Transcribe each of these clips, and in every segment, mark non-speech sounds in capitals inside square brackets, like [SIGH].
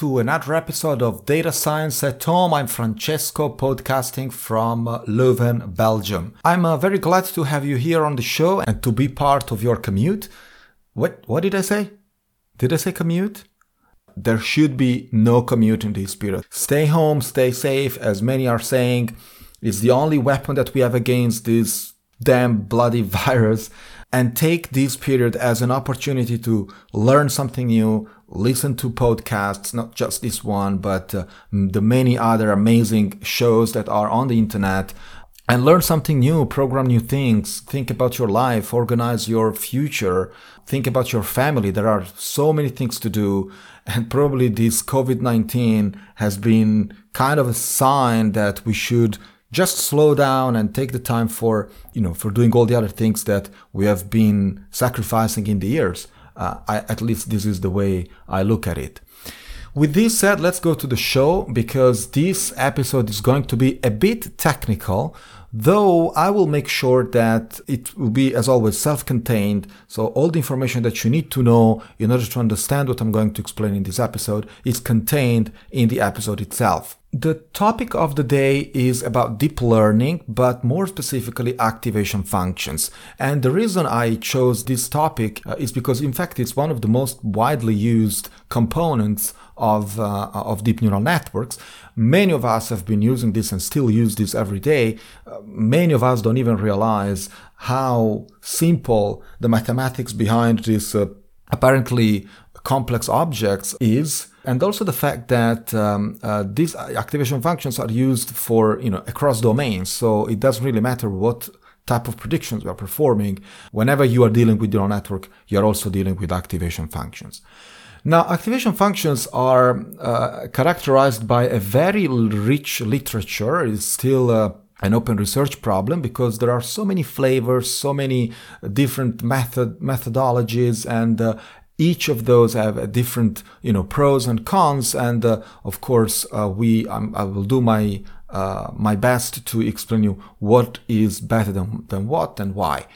to another episode of Data Science at Home. I'm Francesco, podcasting from Leuven, Belgium. I'm uh, very glad to have you here on the show and to be part of your commute. What, what did I say? Did I say commute? There should be no commute in this period. Stay home, stay safe, as many are saying. It's the only weapon that we have against this damn bloody [LAUGHS] virus and take this period as an opportunity to learn something new, listen to podcasts, not just this one, but uh, the many other amazing shows that are on the internet and learn something new, program new things, think about your life, organize your future, think about your family. There are so many things to do. And probably this COVID-19 has been kind of a sign that we should just slow down and take the time for you know for doing all the other things that we have been sacrificing in the years uh, I, at least this is the way i look at it with this said let's go to the show because this episode is going to be a bit technical though I will make sure that it will be, as always, self-contained. So all the information that you need to know in order to understand what I'm going to explain in this episode is contained in the episode itself. The topic of the day is about deep learning, but more specifically activation functions. And the reason I chose this topic uh, is because in fact it's one of the most widely used components of, uh, of deep neural networks. Many of us have been using this and still use this every day. Uh, many of us don't even realize how simple the mathematics behind this uh, apparently complex objects is and also the fact that um, uh, these activation functions are used for you know across domains. So it doesn't really matter what type of predictions we are performing. Whenever you are dealing with neural network you're also dealing with activation functions. Now activation functions are uh, characterized by a very rich literature. It's still uh, an open research problem because there are so many flavors, so many different method methodologies, and uh, each of those have different you know pros and cons and uh, of course uh, we um, I will do my uh, my best to explain you what is better than, than what and why.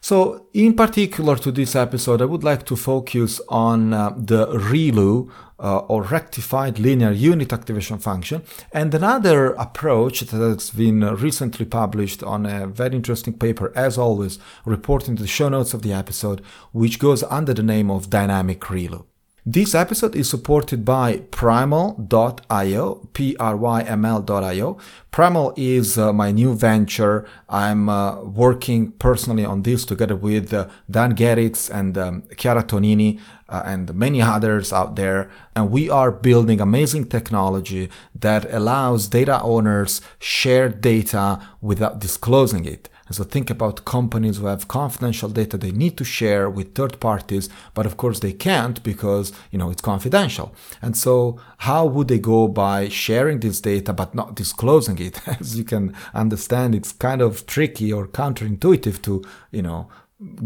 So in particular to this episode I would like to focus on uh, the ReLU uh, or rectified linear unit activation function. And another approach that has been recently published on a very interesting paper, as always, reporting to the show notes of the episode, which goes under the name of dynamic ReLU. This episode is supported by pryml.io, P-R-Y-M-L.io. Pryml is uh, my new venture. I'm uh, working personally on this together with uh, Dan Geritz and um, Chiara Tonini uh, and many others out there. And we are building amazing technology that allows data owners share data without disclosing it. And so think about companies who have confidential data they need to share with third parties, but of course they can't because, you know, it's confidential. And so how would they go by sharing this data but not disclosing it? [LAUGHS] As you can understand, it's kind of tricky or counterintuitive to, you know,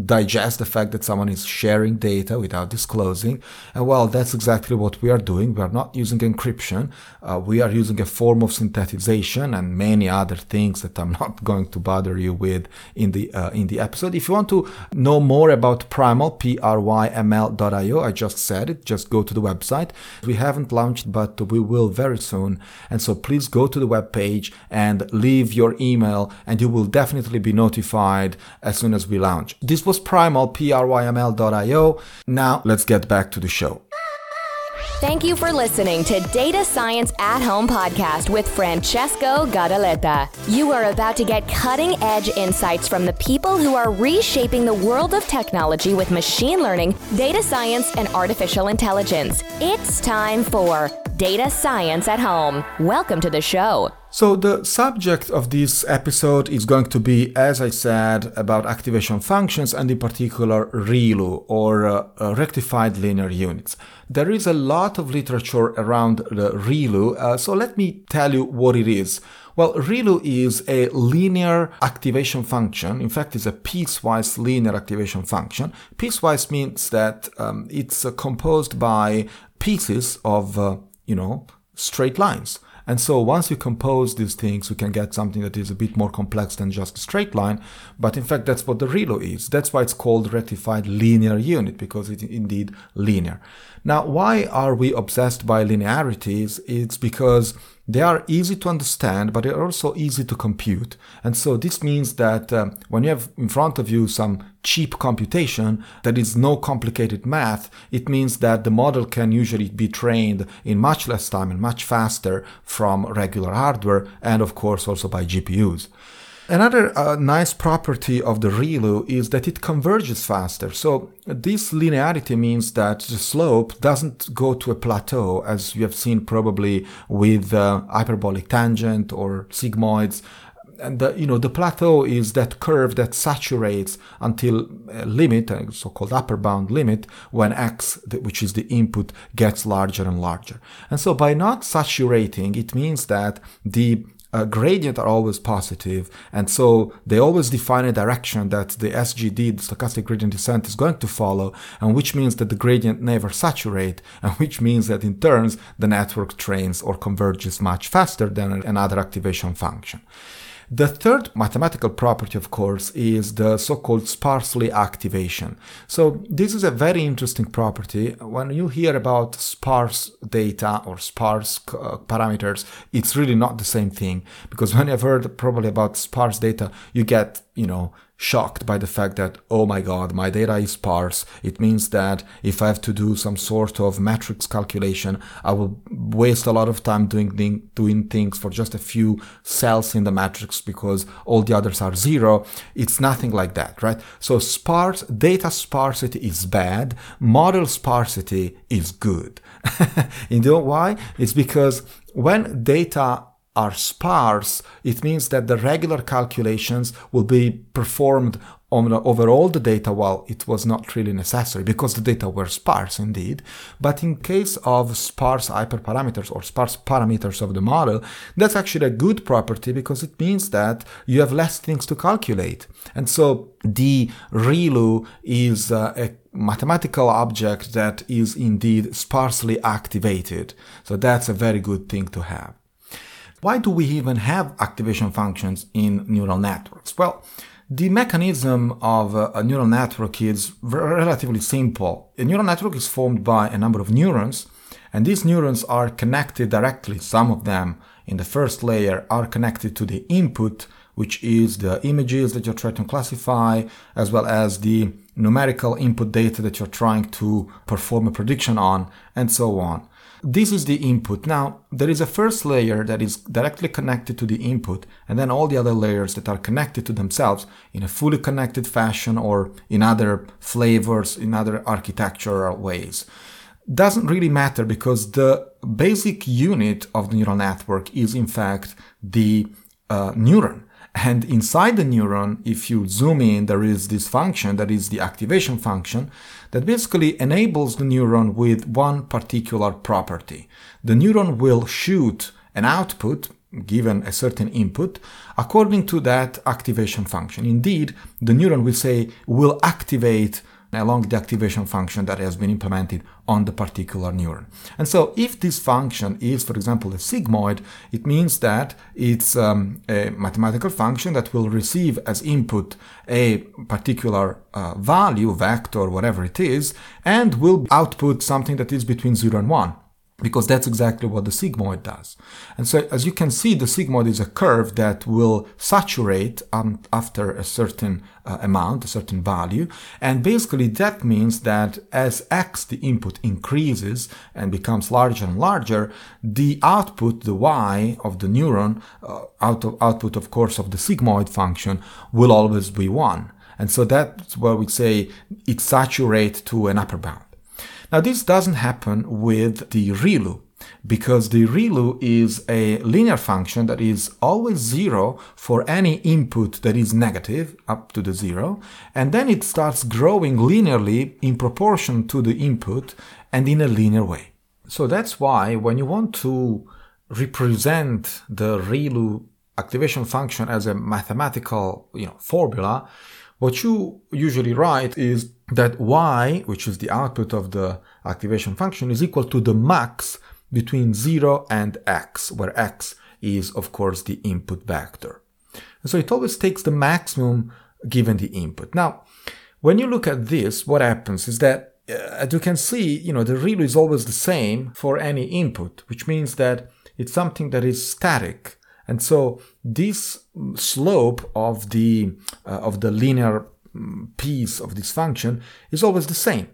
digest the fact that someone is sharing data without disclosing. And well, that's exactly what we are doing. We are not using encryption. Uh, we are using a form of synthetization and many other things that I'm [LAUGHS] not going to bother you with in the uh, in the episode. If you want to know more about Pryml, P-R-Y-M-L.io, I just said it. Just go to the website. We haven't launched, but we will very soon. And so please go to the web page and leave your email, and you will definitely be notified as soon as we launch. This was Pryml, P-R-Y-M-L.io. Now let's get back to the show. Thank you for listening to Data Science at Home podcast with Francesco Gadaletta. You are about to get cutting edge insights from the people who are reshaping the world of technology with machine learning, data science, and artificial intelligence. It's time for Data Science at Home. Welcome to the show. So, the subject of this episode is going to be, as I said, about activation functions and in particular ReLU or uh, uh, rectified linear units. There is a lot of literature around the ReLU, uh, so let me tell you what it is. Well, ReLU is a linear activation function. In fact, it's a piecewise linear activation function. Piecewise means that um, it's uh, composed by pieces of, uh, you know, straight lines And so once you compose these things, you can get something that is a bit more complex than just a straight line. But in fact, that's what the ReLU is. That's why it's called rectified linear unit, because it's indeed linear. Now, why are we obsessed by linearities? It's because they are easy to understand, but they're also easy to compute. And so this means that um, when you have in front of you some cheap computation that is no complicated math, it means that the model can usually be trained in much less time and much faster from regular hardware and of course also by GPUs. Another uh, nice property of the ReLU is that it converges faster. So this linearity means that the slope doesn't go to a plateau as you have seen probably with uh, hyperbolic tangent or sigmoids. And the, you know the plateau is that curve that saturates until a limit, a so-called upper bound limit, when x, which is the input, gets larger and larger. And so by not saturating, it means that the uh, gradient are always positive, and so they always define a direction that the SGD, the stochastic gradient descent, is going to follow, and which means that the gradient never saturate, [LAUGHS] and which means that in turns the network trains or converges much faster than another activation function. The third mathematical property, of course, is the so-called sparsely activation. So this is a very interesting property. When you hear about sparse data or sparse uh, parameters, it's really not the same thing because [LAUGHS] when you've heard probably about sparse data, you get, you know, shocked by the fact that, oh my god, my data is sparse. It means that if I have to do some sort of matrix calculation, I will waste a lot of time doing, doing things for just a few cells in the matrix because all the others are zero. It's nothing like that, right? So sparse, data sparsity is bad. Model sparsity is good. [LAUGHS] you know why? It's because when data are sparse, it means that the regular calculations will be performed on, over all the data while it was not really necessary because the data were sparse indeed. But in case of sparse hyperparameters or sparse parameters of the model, that's actually a good property because it means that you have less things to calculate. And so the ReLU is uh, a mathematical object that is indeed sparsely activated. So that's a very good thing to have. Why do we even have activation functions in neural networks? Well, the mechanism of uh, a neural network is relatively simple. A neural network is formed by a number of neurons, and these neurons are connected directly. Some of them in the first layer are connected to the input, which is the images that you're trying to classify, as well as the numerical input data that you're trying to perform a prediction on, and so on. This is the input. Now, there is a first layer that is directly connected to the input, and then all the other layers that are connected to themselves in a fully connected fashion or in other flavors, in other architectural ways. Doesn't really matter because the basic unit of the neural network is, in fact, the uh, neuron. And inside the neuron, if you zoom in, there is this function that is the activation function that basically enables the neuron with one particular property. The neuron will shoot an output given a certain input according to that activation function. Indeed, the neuron will say will activate along the activation function that has been implemented on the particular neuron. And so if this function is, for example, a sigmoid, it means that it's um, a mathematical function that will receive as input a particular uh, value, vector, whatever it is, and will output something that is between 0 and 1 because that's exactly what the sigmoid does. And so as you can see, the sigmoid is a curve that will saturate um, after a certain uh, amount, a certain value. And basically that means that as x, the input increases and becomes larger and larger, the output, the y of the neuron, uh, out of, output of course of the sigmoid function will always be one. And so that's where we say it saturates to an upper bound. Now this doesn't happen with the ReLU because the ReLU is a linear function that is always zero for any input that is negative up to the zero, and then it starts growing linearly in proportion to the input and in a linear way. So that's why when you want to represent the ReLU activation function as a mathematical you know, formula, what you usually write is that y, which is the output of the activation function, is equal to the max between 0 and x, where x is, of course, the input vector. And so it always takes the maximum given the input. Now, when you look at this, what happens is that, uh, as you can see, you know, the ReLU is always the same for any input, which means that it's something that is static. And so this slope of the, uh, of the linear mm, piece of this function is always the same,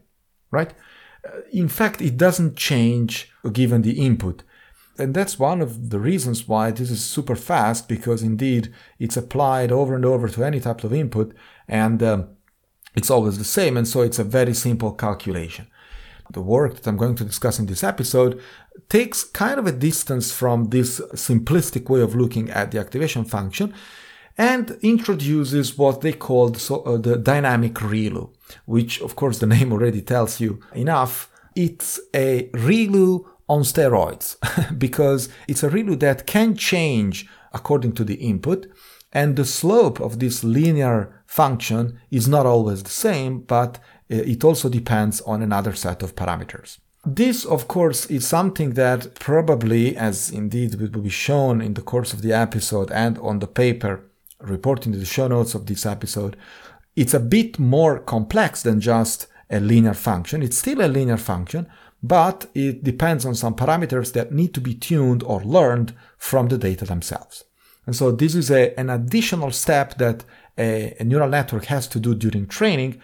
right? Uh, in fact, it doesn't change given the input. And that's one of the reasons why this is super fast because indeed it's applied over and over to any type of input and um, it's always the same. And so it's a very simple calculation. The work that I'm going to discuss in this episode takes kind of a distance from this simplistic way of looking at the activation function and introduces what they call so, uh, the dynamic ReLU, which of course the [LAUGHS] name already tells you enough. It's a ReLU on steroids [LAUGHS] because it's a ReLU that can change according to the input and the slope of this linear function is not always the same, but Uh, it also depends on another set of parameters. This, of course, is something that probably, as indeed will be shown in the course of the episode and on the paper reporting to the show notes of this episode, it's a bit more complex than just a linear function. It's still a linear function, but it depends on some parameters that need to be tuned or learned from the data themselves. And so this is a, an additional step that a, a, neural network has to do during training,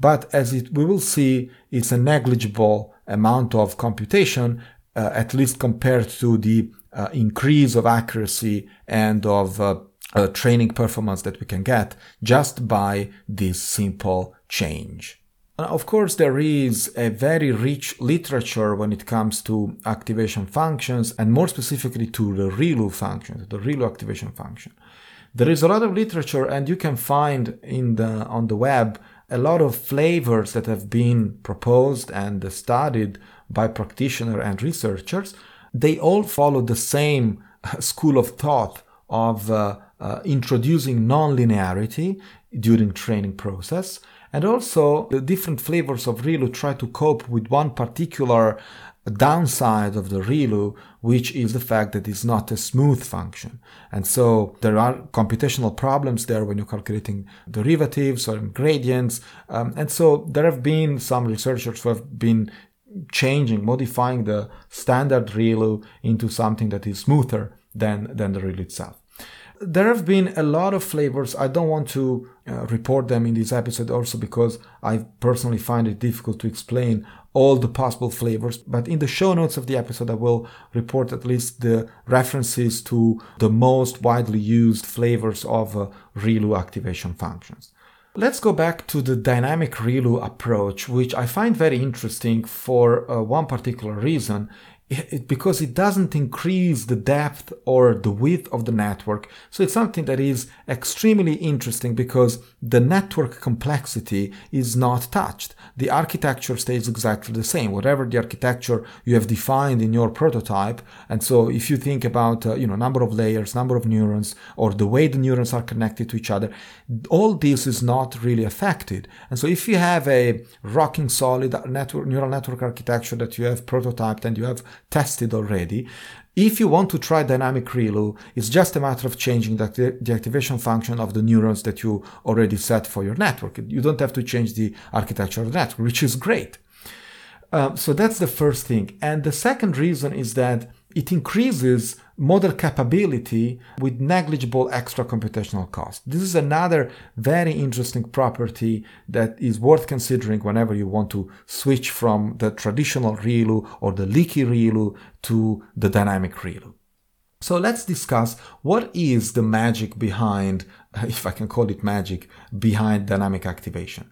but as it, we will see, it's a negligible amount of computation, uh, at least compared to the uh, increase of accuracy and of uh, uh training performance that we can get just by this simple change. Of course, there is a very rich literature when it comes to activation functions and more specifically to the ReLU function, the ReLU activation function. There is a lot of literature and you can find in the, on the web a lot of flavors that have been proposed and studied by practitioners and researchers. They all follow the same [LAUGHS] school of thought of uh, uh, introducing nonlinearity during training process and also, the different flavors of ReLU try to cope with one particular downside of the ReLU, which is the fact that it's not a smooth function. And so there are computational problems there when you're calculating derivatives or gradients. Um, and so there have been some researchers who have been changing, modifying the standard ReLU into something that is smoother than, than the ReLU itself there have been a lot of flavors. I don't want to uh, report them in this episode also because I personally find it difficult to explain all the possible flavors. But in the show notes of the episode, I will report at least the references to the most widely used flavors of uh, ReLU activation functions. Let's go back to the dynamic ReLU approach, which I find very interesting for uh, one particular reason it, because it doesn't increase the depth or the width of the network. So it's something that is extremely interesting because the network complexity is not touched. The architecture stays exactly the same, whatever the architecture you have defined in your prototype. And so if you think about, uh, you know, number of layers, number of neurons, or the way the neurons are connected to each other, all this is not really affected. And so if you have a rocking solid network, neural network architecture that you have prototyped and you have tested already. If you want to try dynamic ReLU, it's just a matter of changing the, the, activation function of the neurons that you already set for your network. You don't have to change the architecture of the network, which is great. Um, so that's the first thing. And the second reason is that it increases model capability with negligible extra computational cost. This is another very interesting property that is worth considering whenever you want to switch from the traditional ReLU or the leaky ReLU to the dynamic ReLU. So let's discuss what is the magic behind, [LAUGHS] if I can call it magic, behind dynamic activation.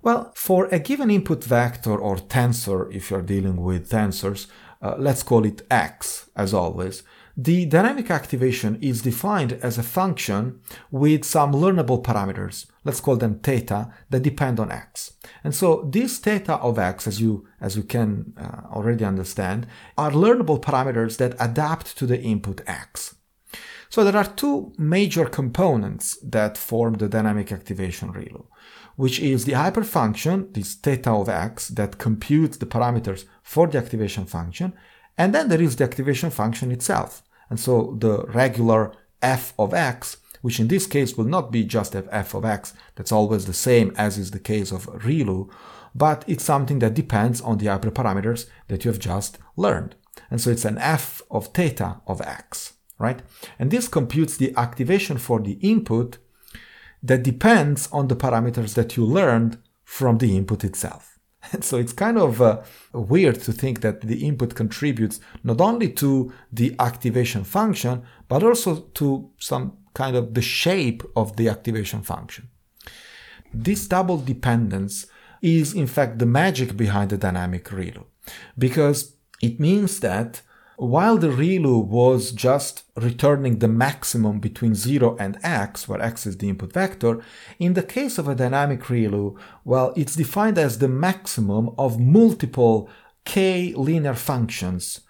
Well, for a given input vector or tensor, if you're dealing with tensors, uh, let's call it x as always, the dynamic activation is defined as a function with some learnable parameters, let's call them theta, that depend on x. And so these theta of x, as you, as you can uh, already understand, are learnable parameters that adapt to the input x. So there are two major components that form the dynamic activation ReLU, which is the hyperfunction, this theta of x, that computes the parameters for the activation function, And then there is the activation function itself. And so the regular f of x, which in this case will not be just f of x, that's always the same as is the case of ReLU, but it's something that depends on the hyperparameters that you have just learned. And so it's an f of theta of x, right? And this computes the activation for the input that depends on the parameters that you learned from the input itself. [LAUGHS] So it's kind of uh, weird to think that the input contributes not only to the activation function, but also to some kind of the shape of the activation function. This double dependence is in fact the magic behind the dynamic ReLU, because it means that while the ReLU was just returning the maximum between 0 and x, where x is the input vector, in the case of a dynamic ReLU, well, it's defined as the maximum of multiple k linear functions.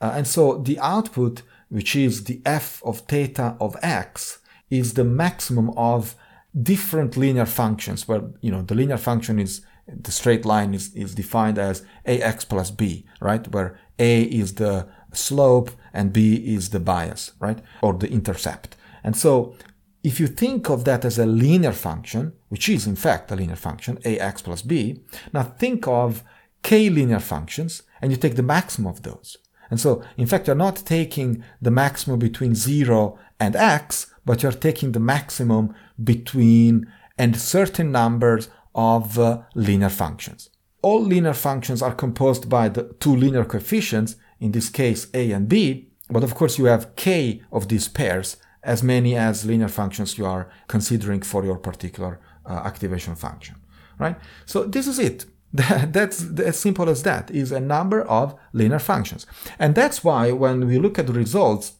Uh, and so the output, which is the f of theta of x, is the maximum of different linear functions, where, you know, the linear function is the straight line is, is defined as ax plus b, right? Where a is the slope and b is the bias, right? Or the intercept. And so if you think of that as a linear function, which is in fact a linear function, ax plus b, now think of k linear functions and you take the maximum of those. And so, in fact, you're not taking the maximum between 0 and x, but you're taking the maximum between and certain numbers of uh, linear functions. All linear functions are composed by the two linear coefficients, in this case a and b, but of course you have k of these pairs, as many as linear functions you are considering for your particular uh, activation function, right? So this is it. [LAUGHS] That's as simple as that, is a number of linear functions. And that's why when we look at the results,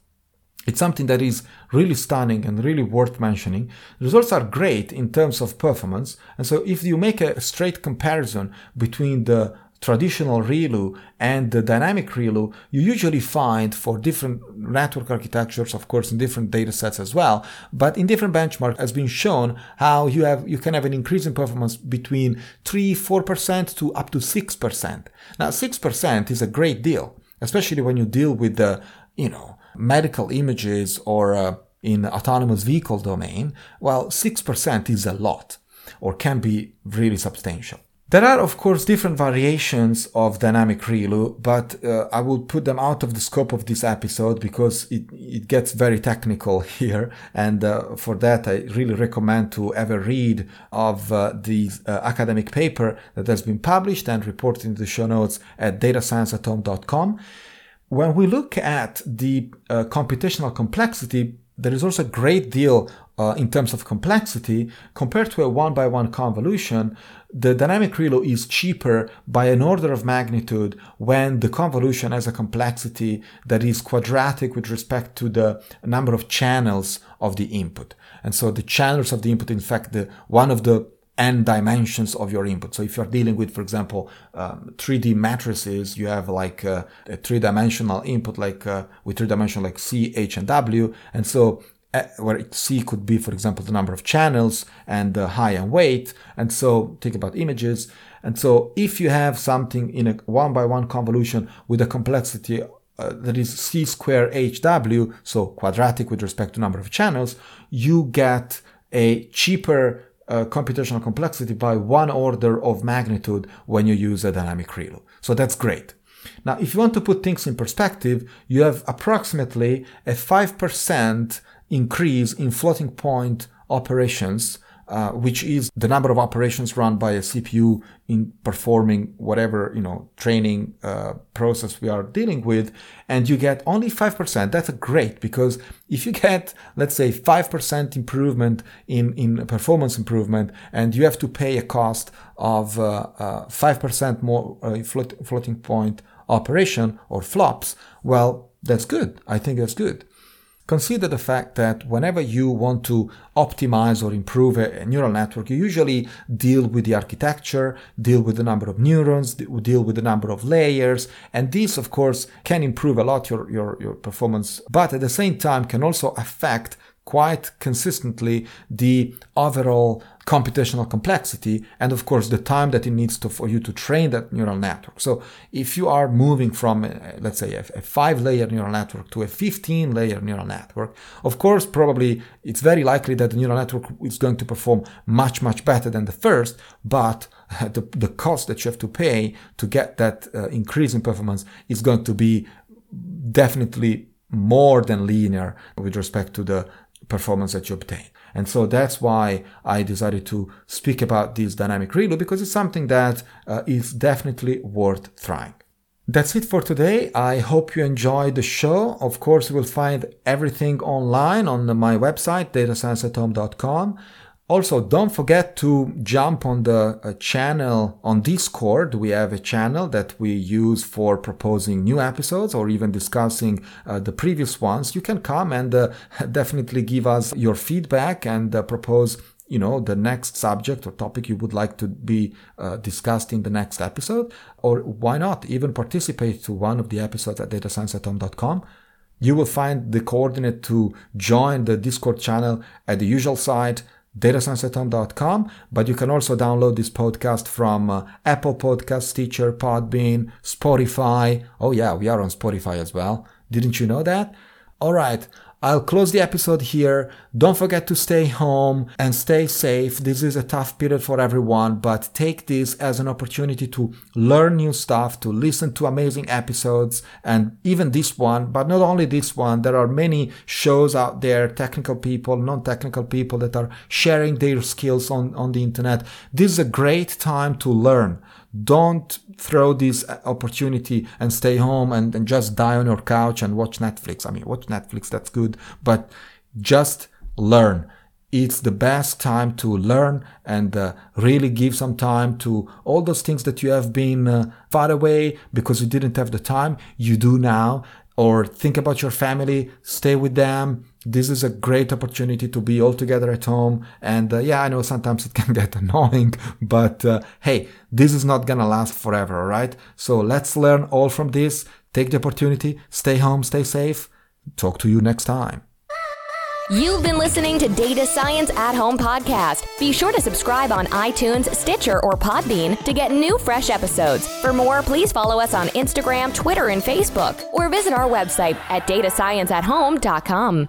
it's something that is really stunning and really worth mentioning. The results are great in terms of performance. And so if you make a straight comparison between the traditional ReLU and the dynamic ReLU, you usually find for different network architectures, of course, in different data sets as well, but in different benchmarks has been shown how you have, you can have an increase in performance between 3, 4% to up to 6%. Now, 6% is a great deal, especially when you deal with the, you know, medical images or uh, in autonomous vehicle domain, well, 6% is a lot or can be really substantial. There are, of course, different variations of dynamic ReLU, but uh, I will put them out of the scope of this episode because it, it gets very technical [LAUGHS] here. And uh, for that, I really recommend to ever read of uh, the uh, academic paper that has been published and reported in the show notes at datascienceathome.com. When we look at the uh, computational complexity, there is also a great deal uh, in terms of complexity compared to a one by one convolution. The dynamic ReLU is cheaper by an order of magnitude when the convolution has a complexity that is quadratic with respect to the number of channels of the input. And so the channels of the input, in fact, the, one of the n dimensions of your input. So if you're dealing with, for example, um, 3D matrices, you have like uh, a three-dimensional input, like uh, with three-dimensional like C, H, and W, and so uh, where C could be, for example, the number of channels and the height and weight. And so think about images. And so if you have something in a one by one convolution with a complexity uh, that is C square HW, so quadratic with respect to number of channels, you get a cheaper uh, computational complexity by one order of magnitude when you use a dynamic ReLU. So that's great. Now, if you want to put things in perspective, you have approximately a 5% increase in floating point operations uh, which is the number of operations run by a CPU in performing whatever you know training uh, process we are dealing with, and you get only five percent. That's great because if you get let's say five percent improvement in in performance improvement, and you have to pay a cost of uh, uh, five percent more uh, float, floating point operation or flops, well, that's good. I think that's good. Consider the fact that whenever you want to optimize or improve a, neural network, you usually deal with the architecture, deal with the number of neurons, deal with the number of layers, and this, of course, can improve a lot your, your, your performance, but at the same time can also affect quite consistently the overall computational complexity and of course the time that it needs to, for you to train that neural network. So if you are moving from, uh, let's say, a, a five layer neural network to a 15 layer neural network, of course, probably it's very likely that the neural network is going to perform much, much better than the first, but the, the cost that you have to pay to get that uh, increase in performance is going to be definitely more than linear with respect to the performance that you obtain. And so that's why I decided to speak about this dynamic ReLU because it's something that uh, is definitely worth trying. That's it for today. I hope you enjoyed the show. Of course, you will find everything online on my website, datascienceathome.com. Also, don't forget to jump on the uh, channel on Discord. We have a channel that we use for proposing new episodes or even discussing uh, the previous ones. You can come and uh, [LAUGHS] definitely give us your feedback and uh, propose you know the next subject or topic you would like to be uh, discussed in the next episode or why not even participate to one of the episodes at datascienceathome.com you will find the coordinate to join the discord channel at the usual site datascienceathome.com, but you can also download this podcast from uh, Apple Podcasts, Stitcher, Podbean, Spotify. Oh yeah, we are on Spotify as well. Didn't you know that? All right. I'll close the episode here. Don't forget to stay home and stay safe. This is a tough period for everyone, but take this as an opportunity to learn new stuff, to listen to amazing episodes, and even this one, but not only this one, there are many shows out there, technical people, non-technical people that are sharing their skills on, on the internet. This is a great time to learn. Don't throw this opportunity and stay home and, and just die on your couch and watch Netflix. I mean, watch Netflix, that's good, but just learn. It's the best time to learn and uh, really give some time to all those things that you have been uh, far away because you didn't have the time. You do now or think about your family, stay with them. This is a great opportunity to be all together at home. And uh, yeah, I know sometimes it [LAUGHS] can get annoying, but uh, hey, this is not gonna last forever, right? So let's learn all from this. Take the opportunity, stay home, stay safe. Talk to you next time. You've been listening to Data Science at Home podcast. Be sure to subscribe on iTunes, Stitcher, or Podbean to get new fresh episodes. For more, please follow us on Instagram, Twitter, and Facebook, or visit our website at datascienceathome.com.